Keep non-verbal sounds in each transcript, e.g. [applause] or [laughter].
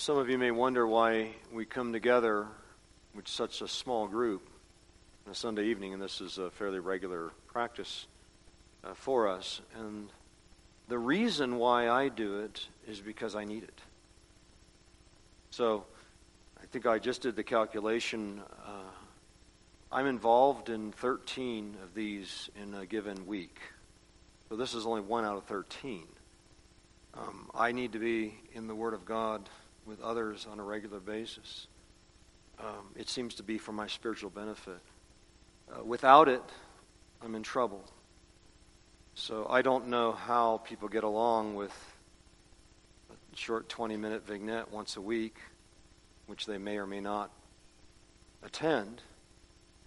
Some of you may wonder why we come together with such a small group on a Sunday evening, and this is a fairly regular practice uh, for us. And the reason why I do it is because I need it. So I think I just did the calculation. Uh, I'm involved in 13 of these in a given week. So this is only one out of 13. Um, I need to be in the Word of God with others on a regular basis. Um, it seems to be for my spiritual benefit. Uh, without it, I'm in trouble. So I don't know how people get along with a short 20 minute vignette once a week, which they may or may not attend.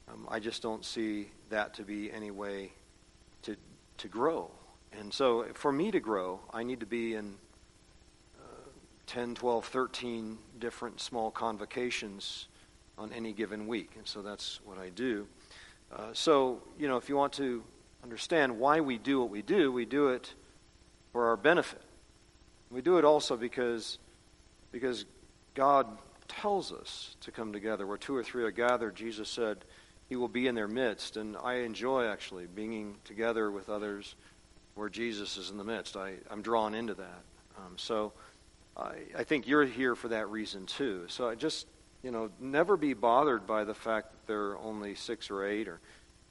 Um, I just don't see that to be any way to, to grow. And so for me to grow, I need to be in 10, 12, 13 different small convocations on any given week. And so that's what I do. Uh, so, you know, if you want to understand why we do what we do, we do it for our benefit. We do it also because, because God tells us to come together. Where two or three are gathered, Jesus said, He will be in their midst. And I enjoy actually being together with others where Jesus is in the midst. I, I'm drawn into that. Um, so, I, I think you're here for that reason too. So I just, you know, never be bothered by the fact that there are only six or eight, or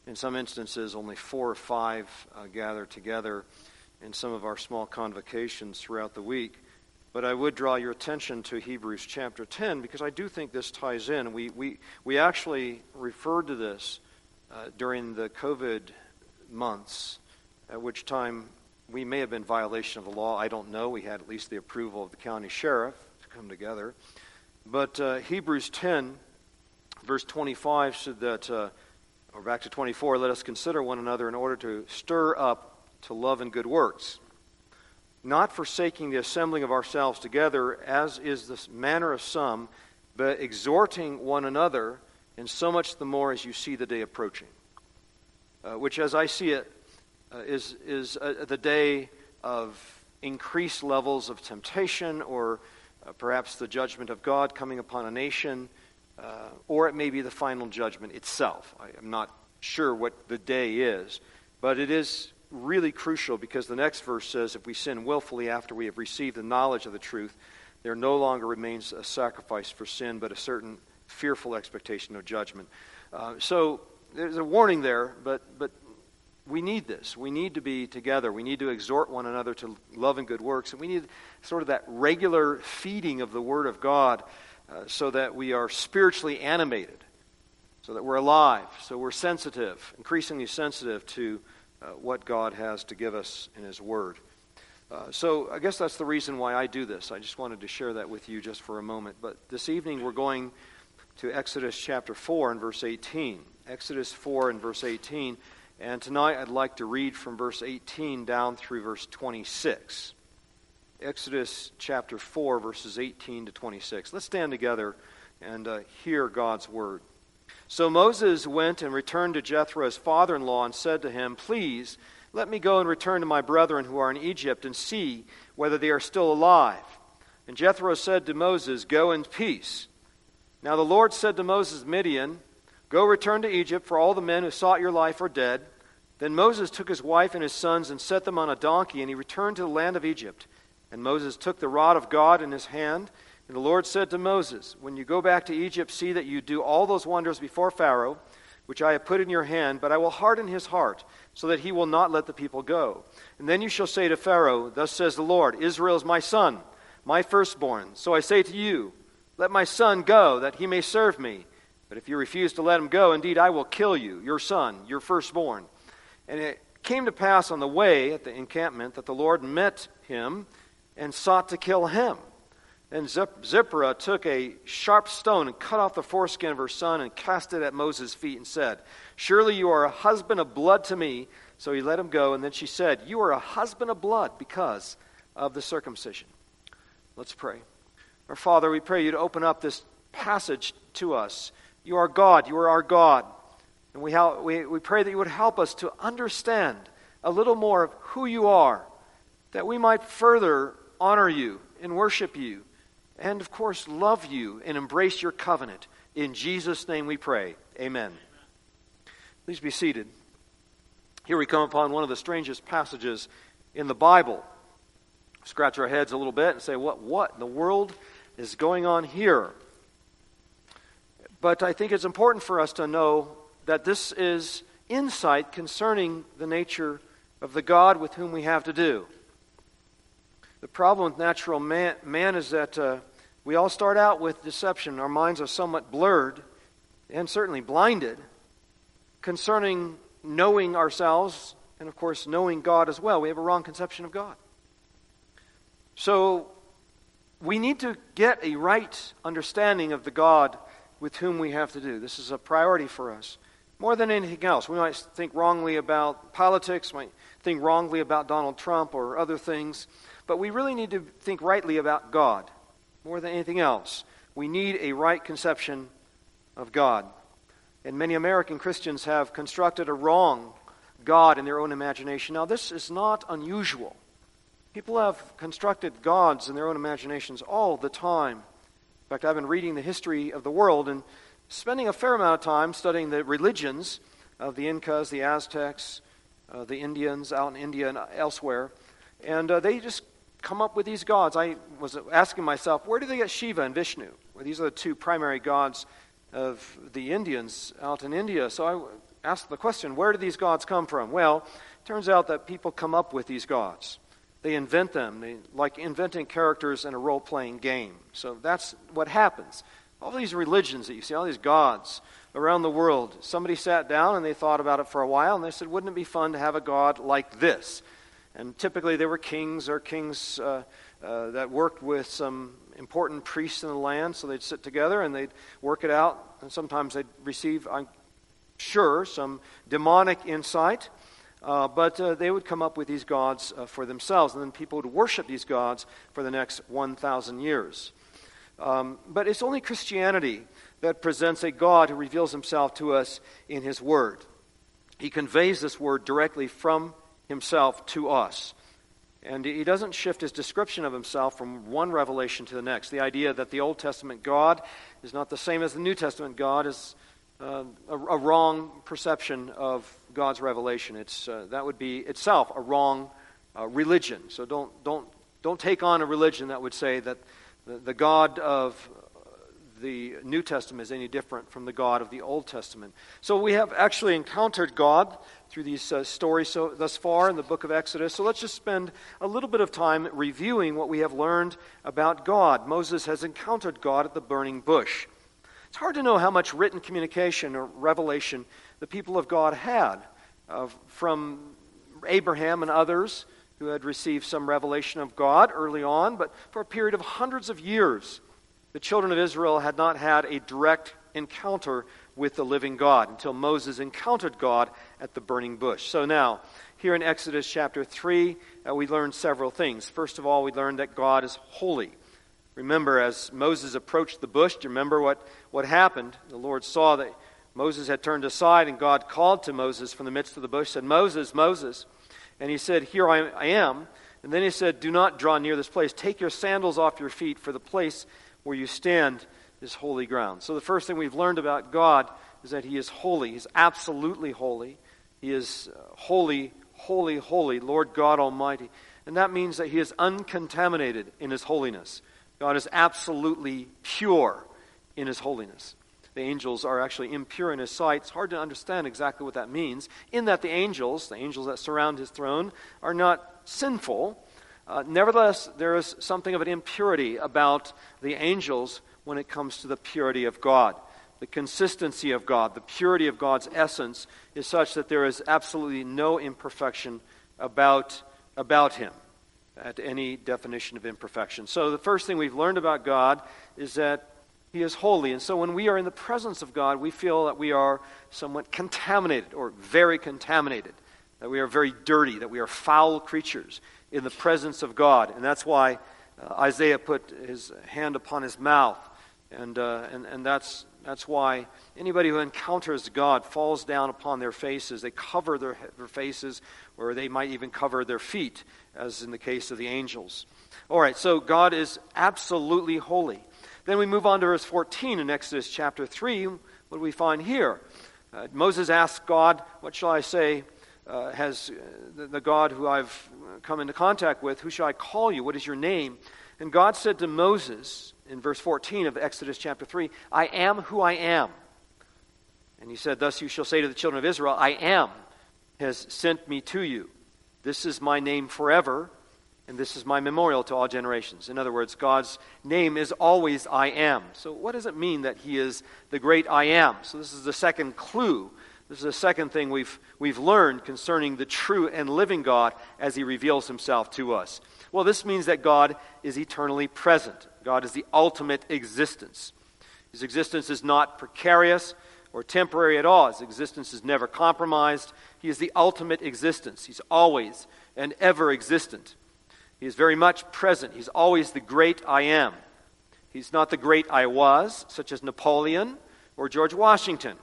in some instances, only four or five uh, gather together in some of our small convocations throughout the week. But I would draw your attention to Hebrews chapter 10 because I do think this ties in. We, we, we actually referred to this uh, during the COVID months, at which time we may have been violation of the law. I don't know. We had at least the approval of the county sheriff to come together. But uh, Hebrews 10, verse 25, said that, uh, or back to 24, let us consider one another in order to stir up to love and good works, not forsaking the assembling of ourselves together, as is the manner of some, but exhorting one another, and so much the more as you see the day approaching. Uh, which, as I see it, uh, is, is uh, the day of increased levels of temptation or uh, perhaps the judgment of God coming upon a nation, uh, or it may be the final judgment itself. I am not sure what the day is, but it is really crucial because the next verse says if we sin willfully after we have received the knowledge of the truth, there no longer remains a sacrifice for sin, but a certain fearful expectation of judgment. Uh, so there's a warning there, but, but we need this. We need to be together. We need to exhort one another to love and good works. And we need sort of that regular feeding of the Word of God uh, so that we are spiritually animated, so that we're alive, so we're sensitive, increasingly sensitive to uh, what God has to give us in His Word. Uh, so I guess that's the reason why I do this. I just wanted to share that with you just for a moment. But this evening we're going to Exodus chapter 4 and verse 18. Exodus 4 and verse 18. And tonight I'd like to read from verse 18 down through verse 26. Exodus chapter 4, verses 18 to 26. Let's stand together and uh, hear God's word. So Moses went and returned to Jethro, his father in law, and said to him, Please let me go and return to my brethren who are in Egypt and see whether they are still alive. And Jethro said to Moses, Go in peace. Now the Lord said to Moses, Midian, Go return to Egypt, for all the men who sought your life are dead. Then Moses took his wife and his sons and set them on a donkey, and he returned to the land of Egypt. And Moses took the rod of God in his hand. And the Lord said to Moses, When you go back to Egypt, see that you do all those wonders before Pharaoh, which I have put in your hand, but I will harden his heart, so that he will not let the people go. And then you shall say to Pharaoh, Thus says the Lord, Israel is my son, my firstborn. So I say to you, Let my son go, that he may serve me. But if you refuse to let him go, indeed I will kill you, your son, your firstborn. And it came to pass on the way at the encampment that the Lord met him and sought to kill him. And Zipporah took a sharp stone and cut off the foreskin of her son and cast it at Moses' feet and said, Surely you are a husband of blood to me. So he let him go. And then she said, You are a husband of blood because of the circumcision. Let's pray. Our Father, we pray you to open up this passage to us. You are God. You are our God. And we, help, we, we pray that you would help us to understand a little more of who you are, that we might further honor you and worship you and, of course, love you and embrace your covenant. In Jesus' name we pray. Amen. Please be seated. Here we come upon one of the strangest passages in the Bible. Scratch our heads a little bit and say, what, what in the world is going on here? But I think it's important for us to know that this is insight concerning the nature of the God with whom we have to do. The problem with natural man, man is that uh, we all start out with deception. Our minds are somewhat blurred and certainly blinded concerning knowing ourselves and, of course, knowing God as well. We have a wrong conception of God. So we need to get a right understanding of the God with whom we have to do. This is a priority for us. More than anything else, we might think wrongly about politics, might think wrongly about Donald Trump or other things, but we really need to think rightly about God more than anything else. We need a right conception of God. And many American Christians have constructed a wrong God in their own imagination. Now, this is not unusual. People have constructed gods in their own imaginations all the time. In fact, I've been reading the history of the world and spending a fair amount of time studying the religions of the Incas, the Aztecs, uh, the Indians out in India and elsewhere. And uh, they just come up with these gods. I was asking myself, where do they get Shiva and Vishnu? Well, these are the two primary gods of the Indians out in India. So I asked the question, where do these gods come from? Well, it turns out that people come up with these gods. They invent them, they, like inventing characters in a role playing game. So that's what happens. All these religions that you see, all these gods around the world, somebody sat down and they thought about it for a while and they said, wouldn't it be fun to have a God like this? And typically they were kings or kings uh, uh, that worked with some important priests in the land, so they'd sit together and they'd work it out. And sometimes they'd receive, I'm sure, some demonic insight. Uh, but uh, they would come up with these gods uh, for themselves, and then people would worship these gods for the next 1,000 years. Um, but it's only Christianity that presents a God who reveals himself to us in his word. He conveys this word directly from himself to us. And he doesn't shift his description of himself from one revelation to the next. The idea that the Old Testament God is not the same as the New Testament God is uh, a, a, wrong perception of God's revelation. It's, uh, that would be itself a wrong uh, religion. So don't, don't, don't take on a religion that would say that the, the God of the New Testament is any different from the God of the Old Testament. So we have actually encountered God through these uh, stories so, thus far in the book of Exodus. So let's just spend a little bit of time reviewing what we have learned about God. Moses has encountered God at the burning bush. It's hard to know how much written communication or revelation the people of God had uh, from Abraham and others who had received some revelation of God early on, but for a period of hundreds of years the children of Israel had not had a direct encounter with the living God until Moses encountered God at the burning bush. So now, here in Exodus chapter 3, uh, we learn several things. First of all, we learn that God is holy. Remember, as Moses approached the bush, do you remember what, what happened? The Lord saw that Moses had turned aside, and God called to Moses from the midst of the bush, said, Moses, Moses. And he said, Here I, am. And then he said, Do not draw near this place. Take your sandals off your feet, for the place where you stand is holy ground. So the first thing we've learned about God is that He is holy. He's absolutely holy. He is uh, holy, holy, holy, Lord God Almighty. And that means that He is uncontaminated in His holiness. God is absolutely pure in His holiness. The angels are actually impure in His sight. It's hard to understand exactly what that means, in that the angels, the angels that surround His throne, are not sinful uh, nevertheless, there is something of an impurity about the angels when it comes to the purity of God. The consistency of God, the purity of God's essence is such that there is absolutely no imperfection about, about Him at any definition of imperfection. So, the first thing we've learned about God is that He is holy. And so, when we are in the presence of God, we feel that we are somewhat contaminated or very contaminated, that we are very dirty, that we are foul creatures in the presence of God. And that's why uh, Isaiah put his hand upon his mouth. And, uh, and, and that's That's why anybody who encounters God falls down upon their faces. They cover their, their faces, or they might even cover their feet, as in the case of the angels. All right, so God is absolutely holy. Then we move on to verse 14 in Exodus chapter 3. What do we find here? Uh, Moses asks God, What shall I say? Uh, has uh, the, the God who I've come into contact with, who shall I call you? What is your name? And God said to Moses in verse 14 of Exodus chapter 3, I am who I am. And he said, Thus you shall say to the children of Israel, I am has sent me to you. This is my name forever, and this is my memorial to all generations. In other words, God's name is always I am. So, what does it mean that He is the great I am? So, this is the second clue. This is the second thing we've, we've learned concerning the true and living God as He reveals Himself to us. Well, this means that God is eternally present, God is the ultimate existence. His existence is not precarious or temporary at all. His existence is never compromised. He is the ultimate existence. He's always and ever existent. He is very much present. He's always the great I am. He's not the great I was, such as Napoleon or George Washington.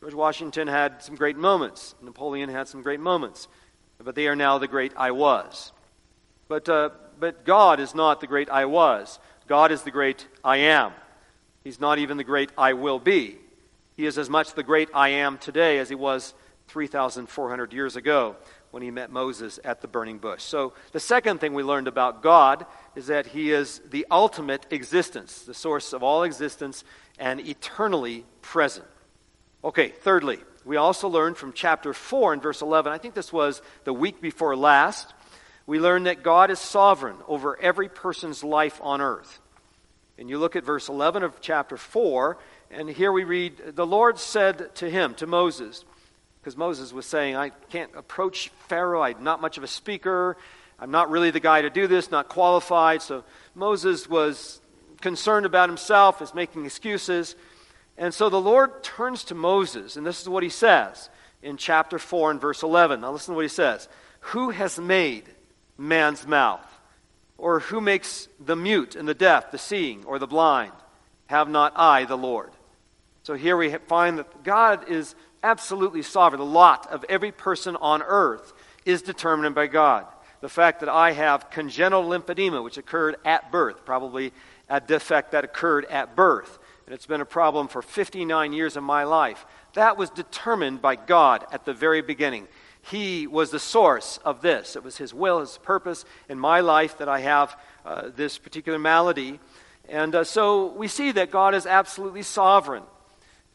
George Washington had some great moments. Napoleon had some great moments. But they are now the great I was. But, uh, but God is not the great I was. God is the great I am. He's not even the great I will be. He is as much the great I am today as he was 3,400 years ago when he met Moses at the burning bush. So, the second thing we learned about God is that he is the ultimate existence, the source of all existence, and eternally present. Okay, thirdly, we also learned from chapter 4 and verse 11, I think this was the week before last, we learned that God is sovereign over every person's life on earth. And you look at verse 11 of chapter 4, and here we read, The Lord said to him, to Moses, because Moses was saying, I can't approach Pharaoh. I'm not much of a speaker. I'm not really the guy to do this, not qualified. So Moses was concerned about himself, is making excuses. And so the Lord turns to Moses, and this is what he says in chapter 4 and verse 11. Now listen to what he says Who has made man's mouth? Or who makes the mute and the deaf, the seeing, or the blind? Have not I the Lord? So here we find that God is absolutely sovereign. The lot of every person on earth is determined by God. The fact that I have congenital lymphedema, which occurred at birth, probably a defect that occurred at birth, and it's been a problem for 59 years of my life, that was determined by God at the very beginning. He was the source of this. It was His will, His purpose in my life that I have uh, this particular malady. And uh, so we see that God is absolutely sovereign.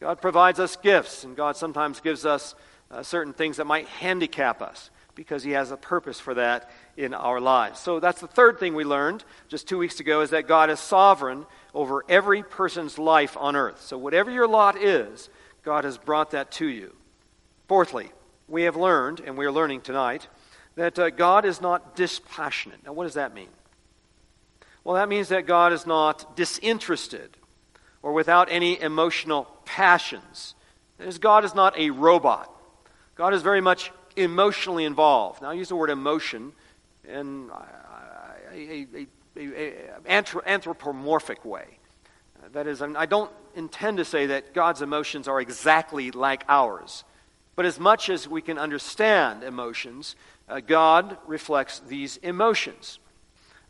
God provides us gifts, and God sometimes gives us uh, certain things that might handicap us because He has a purpose for that in our lives. So that's the third thing we learned just two weeks ago is that God is sovereign over every person's life on earth. So whatever your lot is, God has brought that to you. Fourthly, we have learned, and we are learning tonight, that uh, God is not dispassionate. Now, what does that mean? Well, that means that God is not disinterested or without any emotional passions. As God is not a robot. God is very much emotionally involved. Now, I use the word emotion in an anthropomorphic way. That is, I don't intend to say that God's emotions are exactly like ours. But as much as we can understand emotions, uh, God reflects these emotions.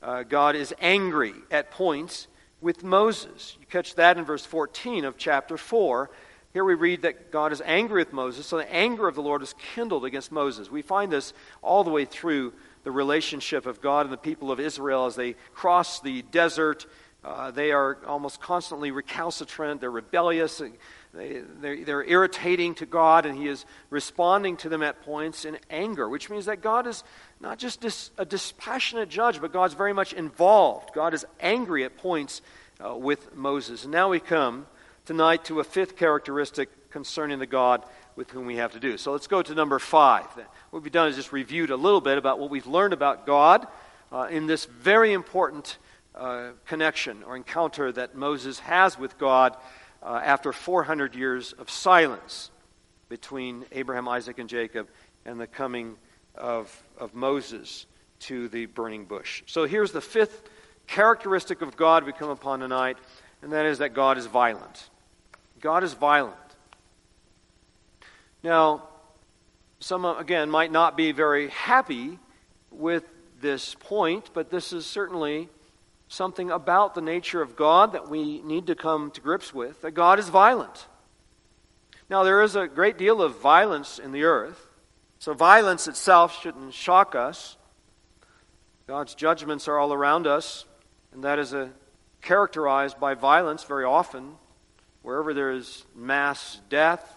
Uh, God is angry at points with Moses. You catch that in verse 14 of chapter 4. Here we read that God is angry with Moses, so the anger of the Lord is kindled against Moses. We find this all the way through the relationship of God and the people of Israel as they cross the desert. Uh, they are almost constantly recalcitrant, they're rebellious, they, they're, they're irritating to God, and He is responding to them at points in anger, which means that God is not just dis, a dispassionate judge, but God's very much involved. God is angry at points uh, with Moses. And now we come tonight to a fifth characteristic concerning the God with whom we have to do. So let's go to number five. What we've done is just reviewed a little bit about what we've learned about God uh, in this very important uh, connection or encounter that Moses has with God uh, after 400 years of silence between Abraham, Isaac, and Jacob and the coming of, of Moses to the burning bush. So here's the fifth characteristic of God we come upon tonight, and that is that God is violent. God is violent. Now, some, again, might not be very happy with this point, but this is certainly something about the nature of God that we need to come to grips with that God is violent. Now, there is a great deal of violence in the earth, so violence itself shouldn't shock us. God's judgments are all around us, and that is a, characterized by violence very often. Wherever there is mass death,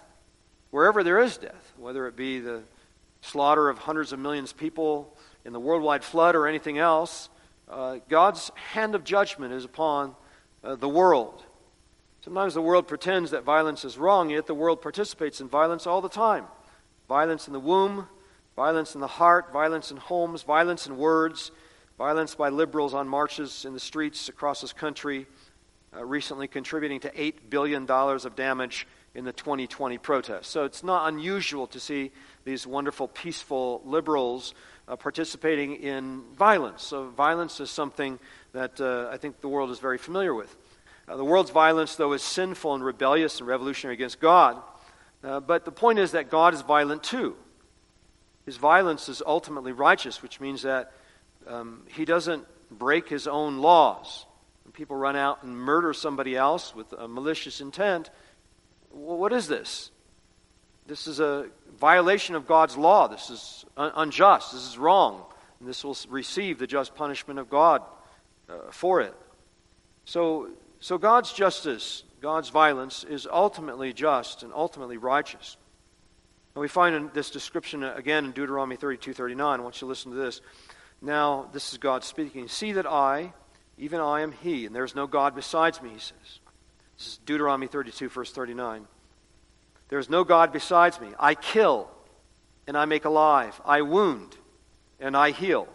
wherever there is death, whether it be the slaughter of hundreds of millions of people in the worldwide flood or anything else, uh, God's hand of judgment is upon uh, the world. Sometimes the world pretends that violence is wrong, yet the world participates in violence all the time. Violence in the womb, violence in the heart, violence in homes, violence in words, violence by liberals on marches in the streets across this country, uh, recently contributing to $8 billion of damage in the 2020 protests. So it's not unusual to see these wonderful, peaceful liberals uh, participating in violence. So violence is something that uh, I think the world is very familiar with. Uh, the world's violence, though, is sinful and rebellious and revolutionary against God. Uh, but the point is that God is violent too. His violence is ultimately righteous, which means that um, he doesn't break his own laws. When people run out and murder somebody else with a malicious intent, what is this? This is a violation of God's law. This is un- unjust. This is wrong. And this will receive the just punishment of God uh, for it. So so God's justice, God's violence, is ultimately just and ultimately righteous. And we find in this description again in Deuteronomy 32 39. I want you to listen to this. Now, this is God speaking. See that I, even I, am He, and there is no God besides me, he says. This is Deuteronomy 32, verse 39. There is no God besides me. I kill, and I make alive. I wound, and I heal.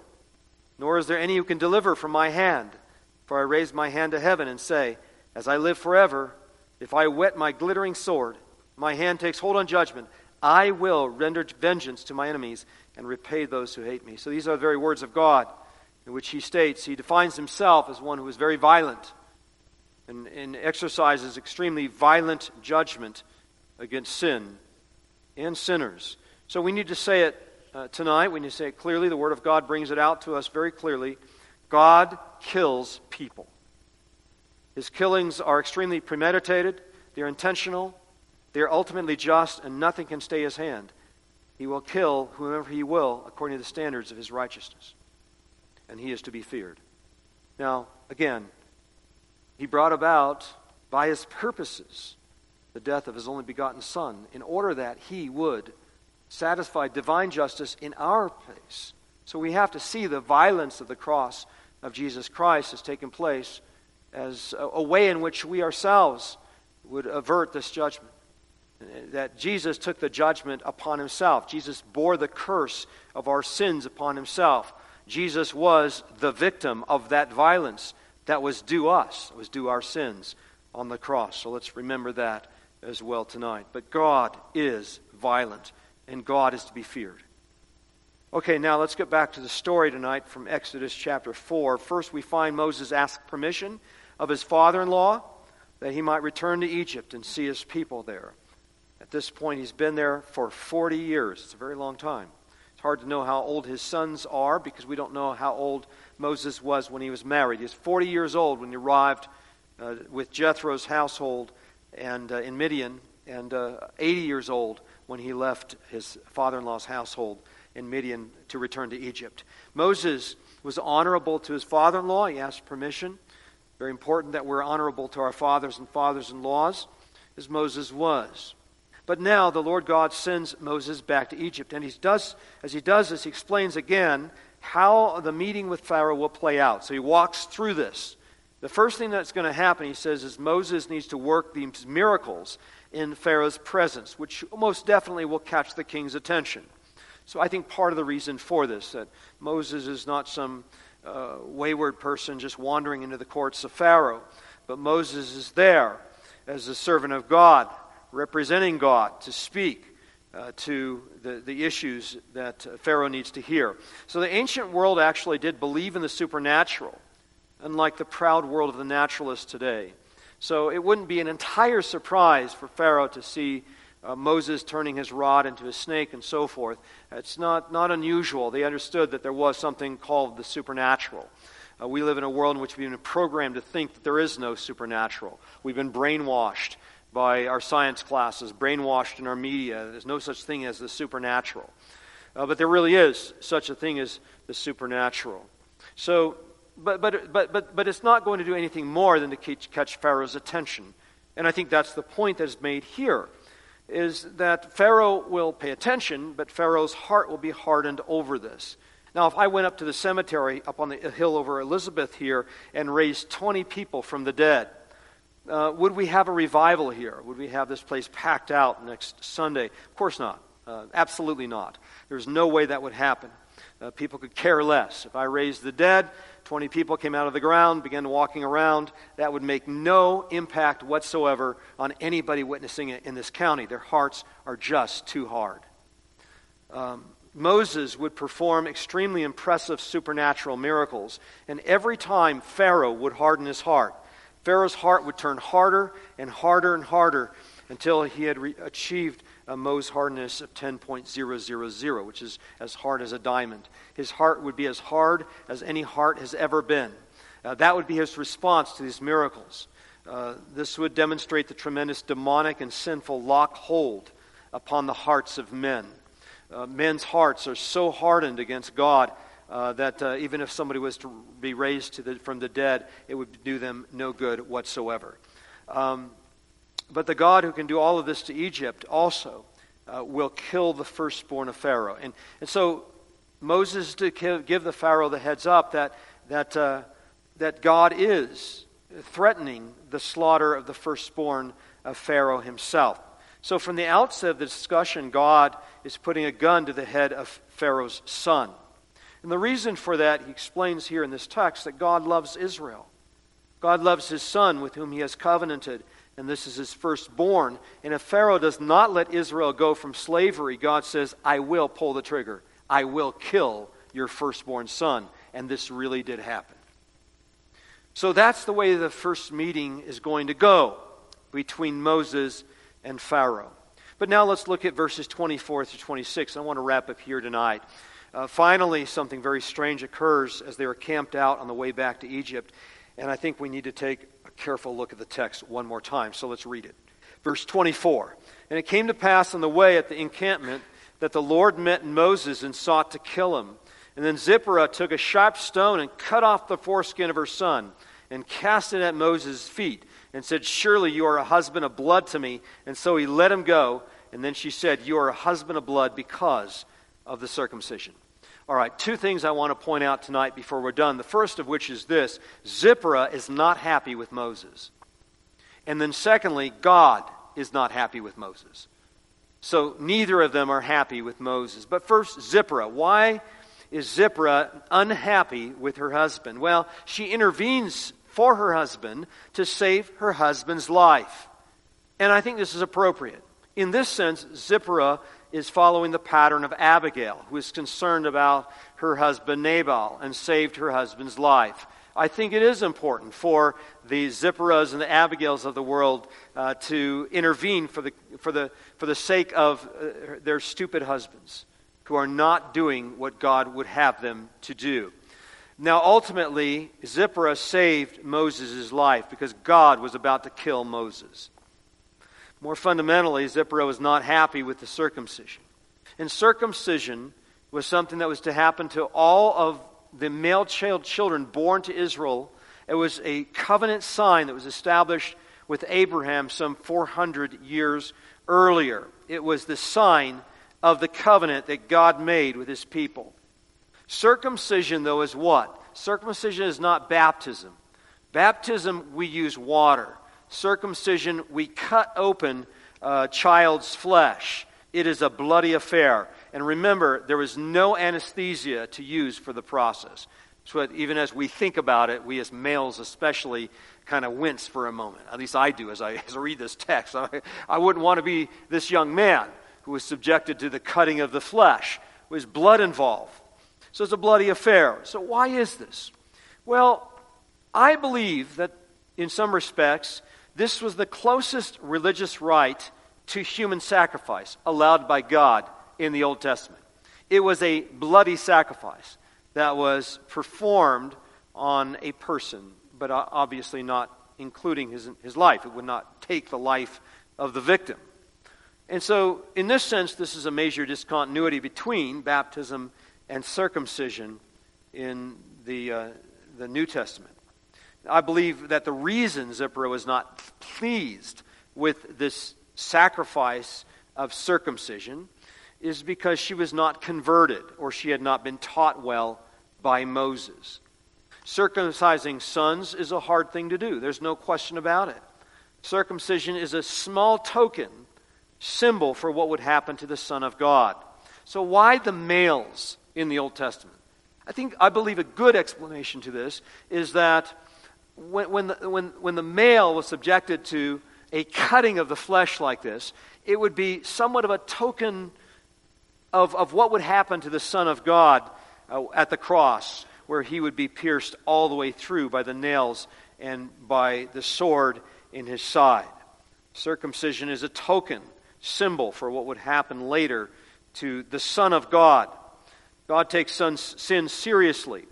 Nor is there any who can deliver from my hand. For I raise my hand to heaven and say, As I live forever, if I whet my glittering sword, my hand takes hold on judgment, I will render vengeance to my enemies and repay those who hate me. So these are the very words of God in which he states he defines himself as one who is very violent and, and exercises extremely violent judgment against sin and sinners. So we need to say it uh, tonight. We need to say it clearly. The Word of God brings it out to us very clearly. God kills people. His killings are extremely premeditated, they're intentional, they're ultimately just, and nothing can stay his hand. He will kill whomever he will according to the standards of his righteousness. And he is to be feared. Now, again, he brought about by his purposes the death of his only begotten Son in order that he would satisfy divine justice in our place. So we have to see the violence of the cross of Jesus Christ has taken place as a, a way in which we ourselves would avert this judgment. That Jesus took the judgment upon himself. Jesus bore the curse of our sins upon himself. Jesus was the victim of that violence that was due us, was due our sins on the cross. So let's remember that as well tonight. But God is violent, and God is to be feared. Okay, now let's get back to the story tonight from Exodus chapter 4. First, we find Moses asked permission of his father in law that he might return to Egypt and see his people there. At this point, he's been there for 40 years. It's a very long time. It's hard to know how old his sons are because we don't know how old Moses was when he was married. He was 40 years old when he arrived uh, with Jethro's household and uh, in Midian, and uh, 80 years old when he left his father in law's household in Midian to return to Egypt. Moses was honorable to his father in law. He asked permission. Very important that we're honorable to our fathers and fathers in laws, as Moses was. But now the Lord God sends Moses back to Egypt. And he does, as he does this, he explains again how the meeting with Pharaoh will play out. So he walks through this. The first thing that's going to happen, he says, is Moses needs to work these miracles in Pharaoh's presence, which most definitely will catch the king's attention. So I think part of the reason for this, that Moses is not some uh, wayward person just wandering into the courts of Pharaoh, but Moses is there as a servant of God, representing God to speak uh, to the, the issues that Pharaoh needs to hear. So the ancient world actually did believe in the supernatural, unlike the proud world of the naturalists today. So it wouldn't be an entire surprise for Pharaoh to see uh, Moses turning his rod into a snake and so forth. It's not, not unusual. They understood that there was something called the supernatural. Uh, we live in a world in which we've been programmed to think that there is no supernatural. We've been brainwashed by our science classes, brainwashed in our media. There's no such thing as the supernatural. Uh, but there really is such a thing as the supernatural. So, but, but, but, but, but it's not going to do anything more than to catch Pharaoh's attention. And I think that's the point that is made here, is that Pharaoh will pay attention, but Pharaoh's heart will be hardened over this. Now, if I went up to the cemetery up on the hill over Elizabeth here and raised 20 people from the dead, uh, would we have a revival here? Would we have this place packed out next Sunday? Of course not. Uh, absolutely not. There's no way that would happen. Uh, people could care less. If I raised the dead, 20 people came out of the ground, began walking around, that would make no impact whatsoever on anybody witnessing it in this county. Their hearts are just too hard. Um, Moses would perform extremely impressive supernatural miracles, and every time Pharaoh would harden his heart. Pharaoh's heart would turn harder and harder and harder until he had re- achieved a Mohs hardness of 10.000, which is as hard as a diamond. His heart would be as hard as any heart has ever been. Uh, that would be his response to these miracles. Uh, this would demonstrate the tremendous demonic and sinful lock hold upon the hearts of men. Uh, men's hearts are so hardened against God uh, that uh, even if somebody was to be raised the, from the dead, it would do them no good whatsoever. Um, but the God who can do all of this to Egypt also uh, will kill the firstborn of Pharaoh. And, and so Moses to give the Pharaoh the heads up that, that, uh, that God is threatening the slaughter of the firstborn of Pharaoh himself. So from the outset of the discussion, God is putting a gun to the head of Pharaoh's son. And the reason for that, he explains here in this text, that God loves Israel. God loves his son with whom he has covenanted, and this is his firstborn. And if Pharaoh does not let Israel go from slavery, God says, I will pull the trigger. I will kill your firstborn son. And this really did happen. So that's the way the first meeting is going to go between Moses and Pharaoh. But now let's look at verses 24 through 26. I want to wrap up here tonight. Uh, finally, something very strange occurs as they are camped out on the way back to Egypt. And I think we need to take careful look at the text one more time. So let's read it. Verse 24. And it came to pass on the way at the encampment that the Lord met Moses and sought to kill him. And then Zipporah took a sharp stone and cut off the foreskin of her son and cast it at Moses' feet and said, Surely you are a husband of blood to me. And so he let him go. And then she said, You are a husband of blood because of the circumcision. All right, two things I want to point out tonight before we're done. The first of which is this Zipporah is not happy with Moses. And then, secondly, God is not happy with Moses. So neither of them are happy with Moses. But first, Zipporah. Why is Zipporah unhappy with her husband? Well, she intervenes for her husband to save her husband's life. And I think this is appropriate. In this sense, Zipporah is following the pattern of Abigail, who is concerned about her husband Nabal and saved her husband's life. I think it is important for the Zipporahs and the Abigails of the world uh, to intervene for the, for, the, for the sake of uh, their stupid husbands who are not doing what God would have them to do. Now, ultimately, Zipporah saved Moses' life because God was about to kill Moses. More fundamentally, Zipporah was not happy with the circumcision. And circumcision was something that was to happen to all of the male child children born to Israel. It was a covenant sign that was established with Abraham some 400 years earlier. It was the sign of the covenant that God made with his people. Circumcision, though, is what? Circumcision is not baptism. Baptism, we use water circumcision, we cut open a child's flesh. It is a bloody affair. And remember, there was no anesthesia to use for the process. So even as we think about it, we as males especially kind of wince for a moment. At least I do as I, [laughs] as I read this text. I, I wouldn't want to be this young man who was subjected to the cutting of the flesh. There was blood involved. So it's a bloody affair. So why is this? Well, I believe that in some respects, This was the closest religious rite to human sacrifice allowed by God in the Old Testament. It was a bloody sacrifice that was performed on a person, but obviously not including his, his life. It would not take the life of the victim. And so, in this sense, this is a major discontinuity between baptism and circumcision in the, uh, the New Testament. I believe that the reason Zipporah was not pleased with this sacrifice of circumcision is because she was not converted or she had not been taught well by Moses. Circumcising sons is a hard thing to do, there's no question about it. Circumcision is a small token, symbol for what would happen to the Son of God. So, why the males in the Old Testament? I think, I believe a good explanation to this is that when, when, the, when, when the male was subjected to a cutting of the flesh like this, it would be somewhat of a token of, of what would happen to the Son of God uh, at the cross, where he would be pierced all the way through by the nails and by the sword in his side. Circumcision is a token, symbol for what would happen later to the Son of God. God takes sin seriously,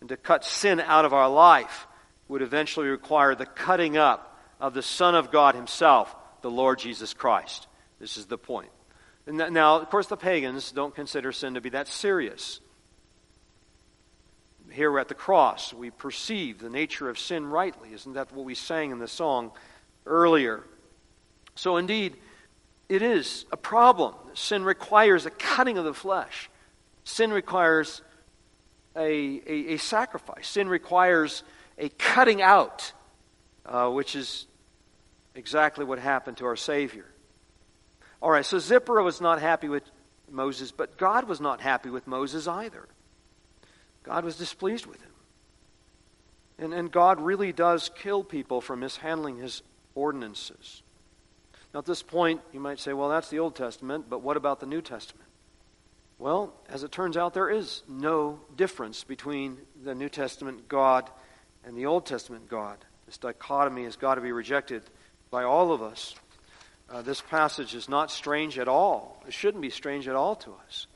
and to cut sin out of our life would eventually require the cutting up of the Son of God Himself, the Lord Jesus Christ. This is the point. Now, of course, the pagans don't consider sin to be that serious. Here at the cross, we perceive the nature of sin rightly. Isn't that what we sang in the song earlier? So, indeed, it is a problem. Sin requires a cutting of the flesh, sin requires a, a, a sacrifice, sin requires a cutting out, uh, which is exactly what happened to our Savior. All right, so Zipporah was not happy with Moses, but God was not happy with Moses either. God was displeased with him. And, and God really does kill people for mishandling his ordinances. Now, at this point, you might say, well, that's the Old Testament, but what about the New Testament? Well, as it turns out, there is no difference between the New Testament God and the Old Testament God. This dichotomy has got to be rejected by all of us. Uh, this passage is not strange at all. It shouldn't be strange at all to us.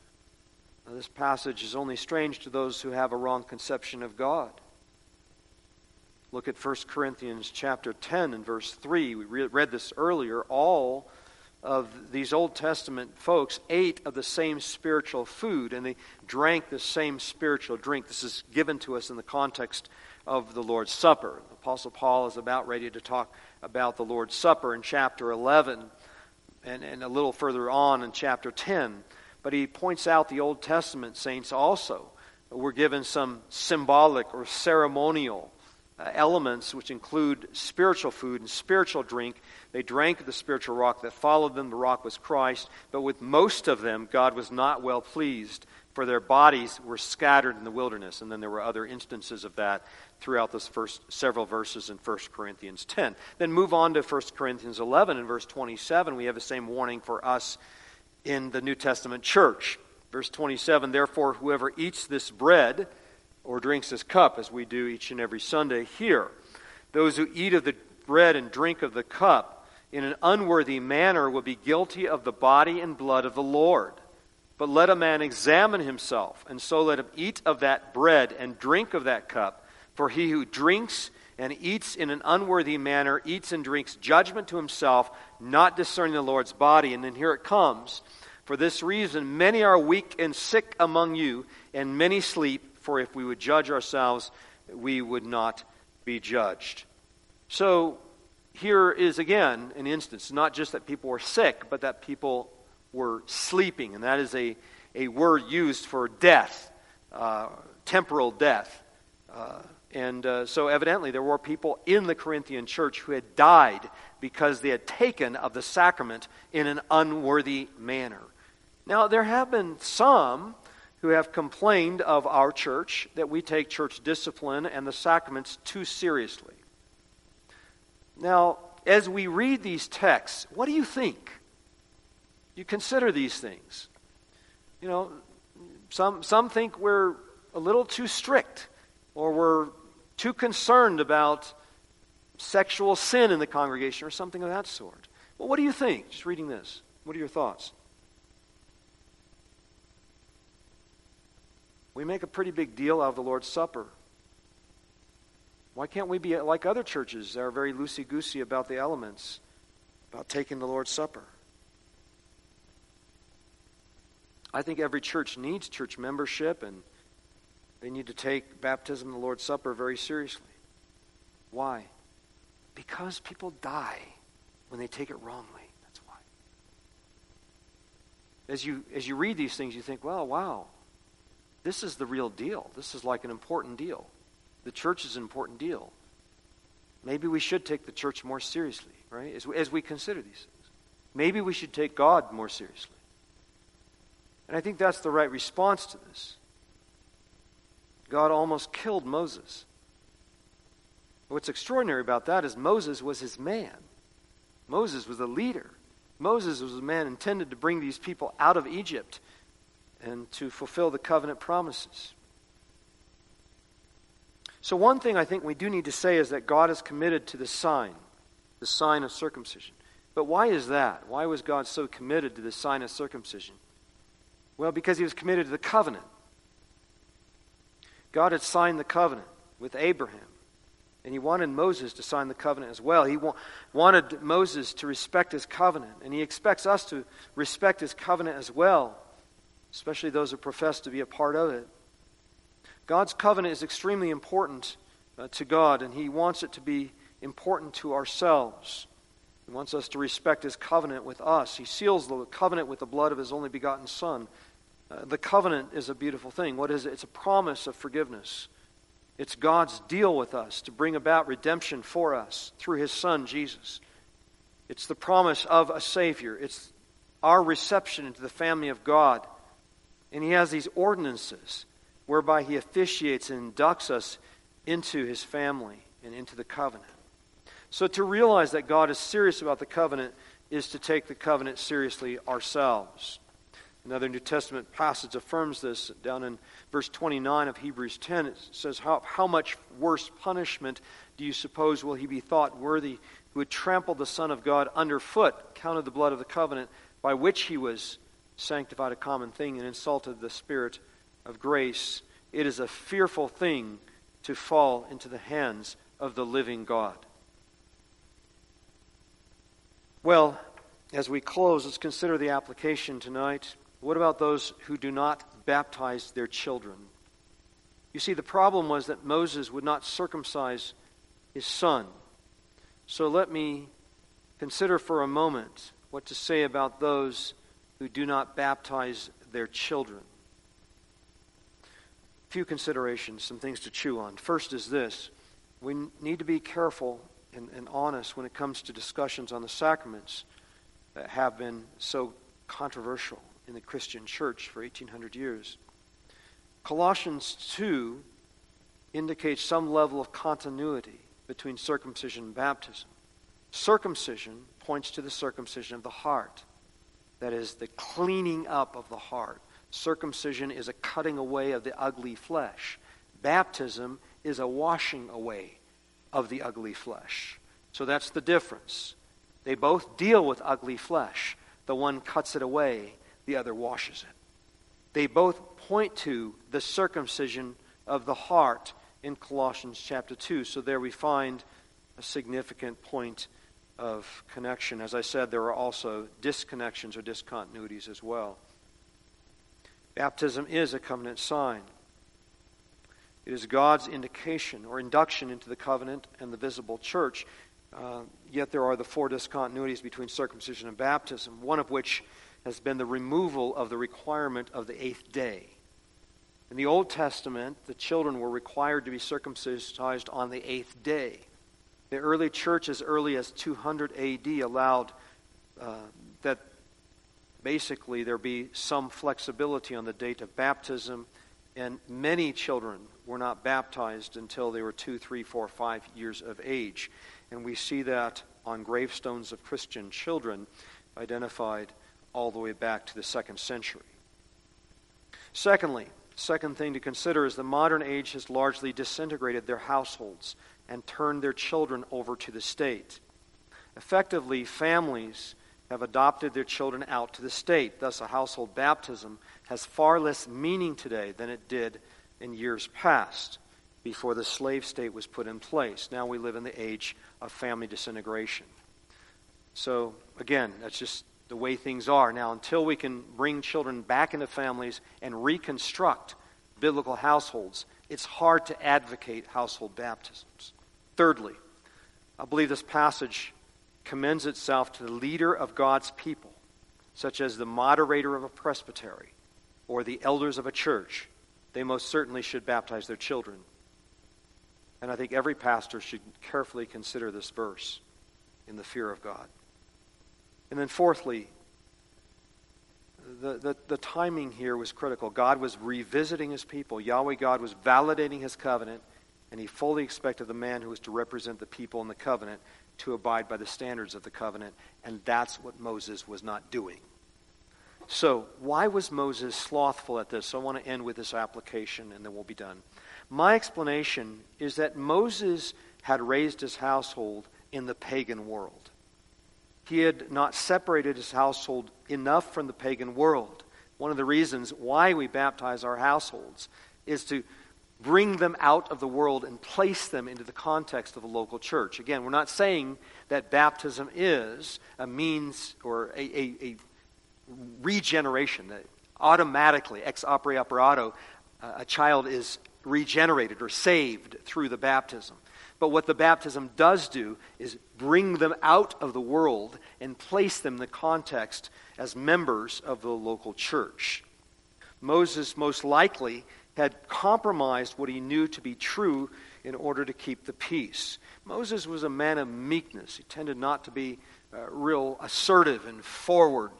Now, this passage is only strange to those who have a wrong conception of God. Look at 1 Corinthians chapter 10 and verse 3. We read this earlier. All of these Old Testament folks ate of the same spiritual food and they drank the same spiritual drink. This is given to us in the context of the Lord's Supper. Apostle Paul is about ready to talk about the Lord's Supper in chapter 11 and, and a little further on in chapter 10. But he points out the Old Testament saints also were given some symbolic or ceremonial Uh, elements which include spiritual food and spiritual drink. They drank the spiritual rock that followed them. The rock was Christ. But with most of them, God was not well pleased for their bodies were scattered in the wilderness. And then there were other instances of that throughout those first several verses in 1 Corinthians 10. Then move on to 1 Corinthians 11 and verse 27. We have the same warning for us in the New Testament church. Verse 27 Therefore, whoever eats this bread or drinks this cup, as we do each and every Sunday here, those who eat of the bread and drink of the cup in an unworthy manner will be guilty of the body and blood of the Lord. But let a man examine himself, and so let him eat of that bread and drink of that cup. For he who drinks and eats in an unworthy manner eats and drinks judgment to himself, not discerning the Lord's body. And then here it comes. For this reason, many are weak and sick among you, and many sleep. For if we would judge ourselves, we would not be judged. So here is again an instance, not just that people were sick, but that people were sleeping, and that is a, a word used for death, uh, temporal death. Uh, and uh, so, evidently, there were people in the Corinthian church who had died because they had taken of the sacrament in an unworthy manner. Now, there have been some who have complained of our church that we take church discipline and the sacraments too seriously. Now, as we read these texts, what do you think? You consider these things. You know, some, some think we're a little too strict or we're too concerned about sexual sin in the congregation or something of that sort. Well, what do you think? Just reading this. What are your thoughts? We make a pretty big deal out of the Lord's Supper. Why can't we be like other churches that are very loosey goosey about the elements, about taking the Lord's Supper? I think every church needs church membership and they need to take baptism and the Lord's Supper very seriously. Why? Because people die when they take it wrongly. That's why. As you, as you read these things, you think, well, wow, this is the real deal. This is like an important deal. The church is an important deal. Maybe we should take the church more seriously, right? As we, as we consider these things. Maybe we should take God more seriously. And I think that's the right response to this. God almost killed Moses. What's extraordinary about that is Moses was his man. Moses was a leader. Moses was a man intended to bring these people out of Egypt and to fulfill the covenant promises. So, one thing I think we do need to say is that God is committed to the sign, the sign of circumcision. But why is that? Why was God so committed to the sign of circumcision? Well, because he was committed to the covenant. God had signed the covenant with Abraham, and he wanted Moses to sign the covenant as well. He wa- wanted Moses to respect his covenant, and he expects us to respect his covenant as well, especially those who profess to be a part of it. God's covenant is extremely important uh, to God, and He wants it to be important to ourselves. He wants us to respect His covenant with us. He seals the covenant with the blood of His only begotten Son. Uh, the covenant is a beautiful thing. What is it? It's a promise of forgiveness. It's God's deal with us to bring about redemption for us through His Son, Jesus. It's the promise of a Savior. It's our reception into the family of God. And He has these ordinances whereby he officiates and inducts us into his family and into the covenant. So to realize that God is serious about the covenant is to take the covenant seriously ourselves. Another New Testament passage affirms this down in verse 29 of Hebrews 10. It says, How, how much worse punishment do you suppose will he be thought worthy who had trampled the Son of God underfoot, counted the blood of the covenant by which he was sanctified a common thing, and insulted the Spirit of grace, it is a fearful thing to fall into the hands of the living God. Well, as we close, let's consider the application tonight. What about those who do not baptize their children? You see, the problem was that Moses would not circumcise his son. So let me consider for a moment what to say about those who do not baptize their children A few considerations, some things to chew on. First is this we need to be careful and, and, honest when it comes to discussions on the sacraments that have been so controversial in the Christian church for 1800 years. Colossians 2 indicates some level of continuity between circumcision and baptism. Circumcision points to the circumcision of the heart, that is, the cleaning up of the heart Circumcision is a cutting away of the ugly flesh. Baptism is a washing away of the ugly flesh. So that's the difference. They both deal with ugly flesh. The one cuts it away, the other washes it. They both point to the circumcision of the heart in Colossians chapter 2. So there we find a significant point of connection. As I said, there are also disconnections or discontinuities as well. Baptism is a covenant sign. It is God's indication or induction into the covenant and the visible church. Uh, yet there are the four discontinuities between circumcision and baptism, one of which has been the removal of the requirement of the eighth day. In the Old Testament, the children were required to be circumcised on the eighth day. The early church, as early as 200 AD, allowed uh, that basically there be some flexibility on the date of baptism, and many children were not baptized until they were two, three, four, five years of age. And we see that on gravestones of Christian children identified all the way back to the second century. Secondly, second thing to consider is the modern age has largely disintegrated their households and turn their children over to the state. Effectively, families have adopted their children out to the state. Thus, a household baptism has far less meaning today than it did in years past before the slave state was put in place. Now we live in the age of family disintegration. So, again, that's just the way things are. Now, until we can bring children back into families and reconstruct biblical households, it's hard to advocate household baptisms. Thirdly, I believe this passage commends itself to the leader of God's people, such as the moderator of a presbytery or the elders of a church. They most certainly should baptize their children. And I think every pastor should carefully consider this verse in the fear of God. And then, fourthly, the, the, the, timing here was critical. God was revisiting his people. Yahweh God was validating his covenant, and he fully expected the man who was to represent the people in the covenant to abide by the standards of the covenant, and that's what Moses was not doing. So, why was Moses slothful at this? So I want to end with this application, and then we'll be done. My explanation is that Moses had raised his household in the pagan world. He had not separated his household enough from the pagan world. One of the reasons why we baptize our households is to bring them out of the world and place them into the context of a local church. Again, we're not saying that baptism is a means or a, a, a regeneration, that automatically, ex opere operato, a child is regenerated or saved through the baptism. But what the baptism does do is bring them out of the world and place them in the context as members of the local church. Moses most likely had compromised what he knew to be true in order to keep the peace. Moses was a man of meekness. He tended not to be uh, real assertive and forward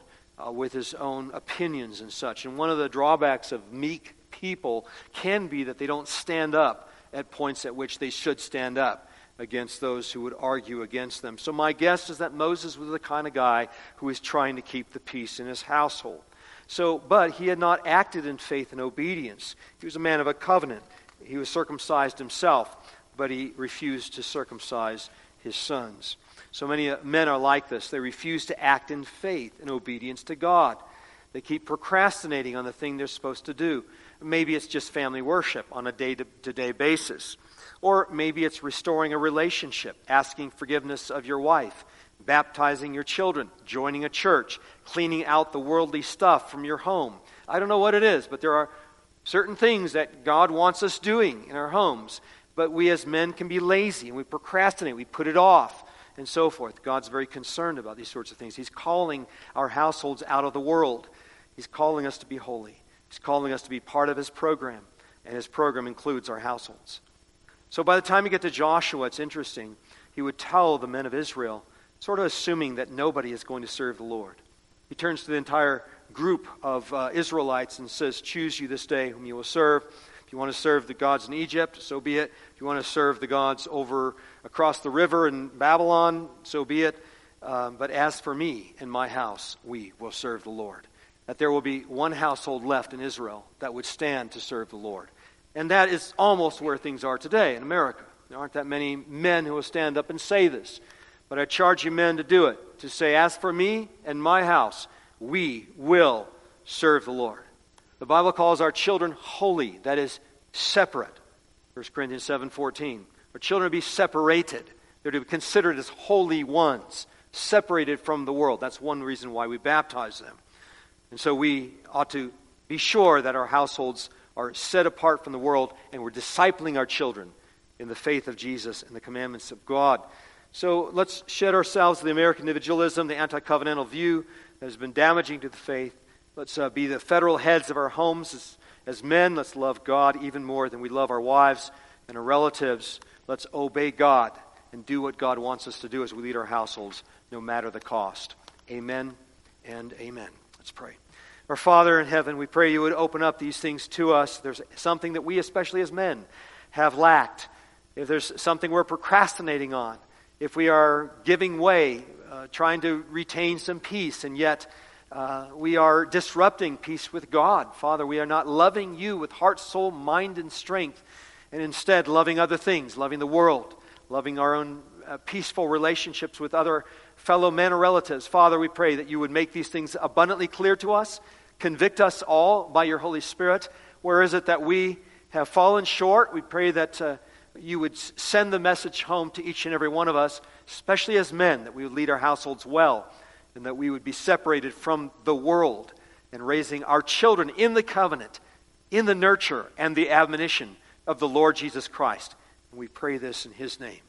uh, with his own opinions and such. And one of the drawbacks of meek people can be that they don't stand up at points at which they should stand up against those who would argue against them. So, my guess is that Moses was the kind of guy who was trying to keep the peace in his household. So, but he had not acted in faith and obedience. He was a man of a covenant. He was circumcised himself, but he refused to circumcise his sons. So many uh, men are like this. They refuse to act in faith and obedience to God. They keep procrastinating on the thing they're supposed to do. Maybe it's just family worship on a day to day basis. Or maybe it's restoring a relationship, asking forgiveness of your wife, baptizing your children, joining a church, cleaning out the worldly stuff from your home. I don't know what it is, but there are certain things that God wants us doing in our homes. But we as men can be lazy and we procrastinate, we put it off, and so forth. God's very concerned about these sorts of things. He's calling our households out of the world, He's calling us to be holy, He's calling us to be part of His program, and His program includes our households. So by the time you get to Joshua, it's interesting. He would tell the men of Israel sort of assuming that nobody is going to serve the Lord. He turns to the entire group of uh, Israelites and says, Choose you this day whom you will serve. If you want to serve the gods in Egypt, so be it. If you want to serve the gods over across the river in Babylon, so be it. Um, but as for me and my house, we will serve the Lord. That there will be one household left in Israel that would stand to serve the Lord. And that is almost where things are today in America. There aren't that many men who will stand up and say this. But I charge you men to do it, to say, As for me and my house, we will serve the Lord. The Bible calls our children holy, that is, separate. 1 Corinthians 7.14. Our children to be separated. They're to be considered as holy ones, separated from the world. That's one reason why we baptize them. And so we ought to be sure that our households are set apart from the world and we're discipling our children in the faith of Jesus and the commandments of God. So let's shed ourselves of the American individualism, the anti covenantal view that has been damaging to the faith. Let's uh, be the federal heads of our homes as, as men. Let's love God even more than we love our wives and our relatives. Let's obey God and do what God wants us to do as we lead our households, no matter the cost. Amen and amen. Let's pray. Our Father in heaven, we pray you would open up these things to us. There's something that we, especially as men, have lacked. If there's something we're procrastinating on, if we are giving way, uh, trying to retain some peace, and yet uh, we are disrupting peace with God. Father, we are not loving you with heart, soul, mind, and strength, and instead loving other things, loving the world, loving our own uh, peaceful relationships with other fellow men or relatives. Father, we pray that you would make these things abundantly clear to us, convict us all by your Holy Spirit. Where is it that we have fallen short? We pray that uh, you would send the message home to each and every one of us, especially as men, that we would lead our households well, and that we would be separated from the world and raising our children in the covenant, in the nurture and the admonition of the Lord Jesus Christ. And we pray this in his name.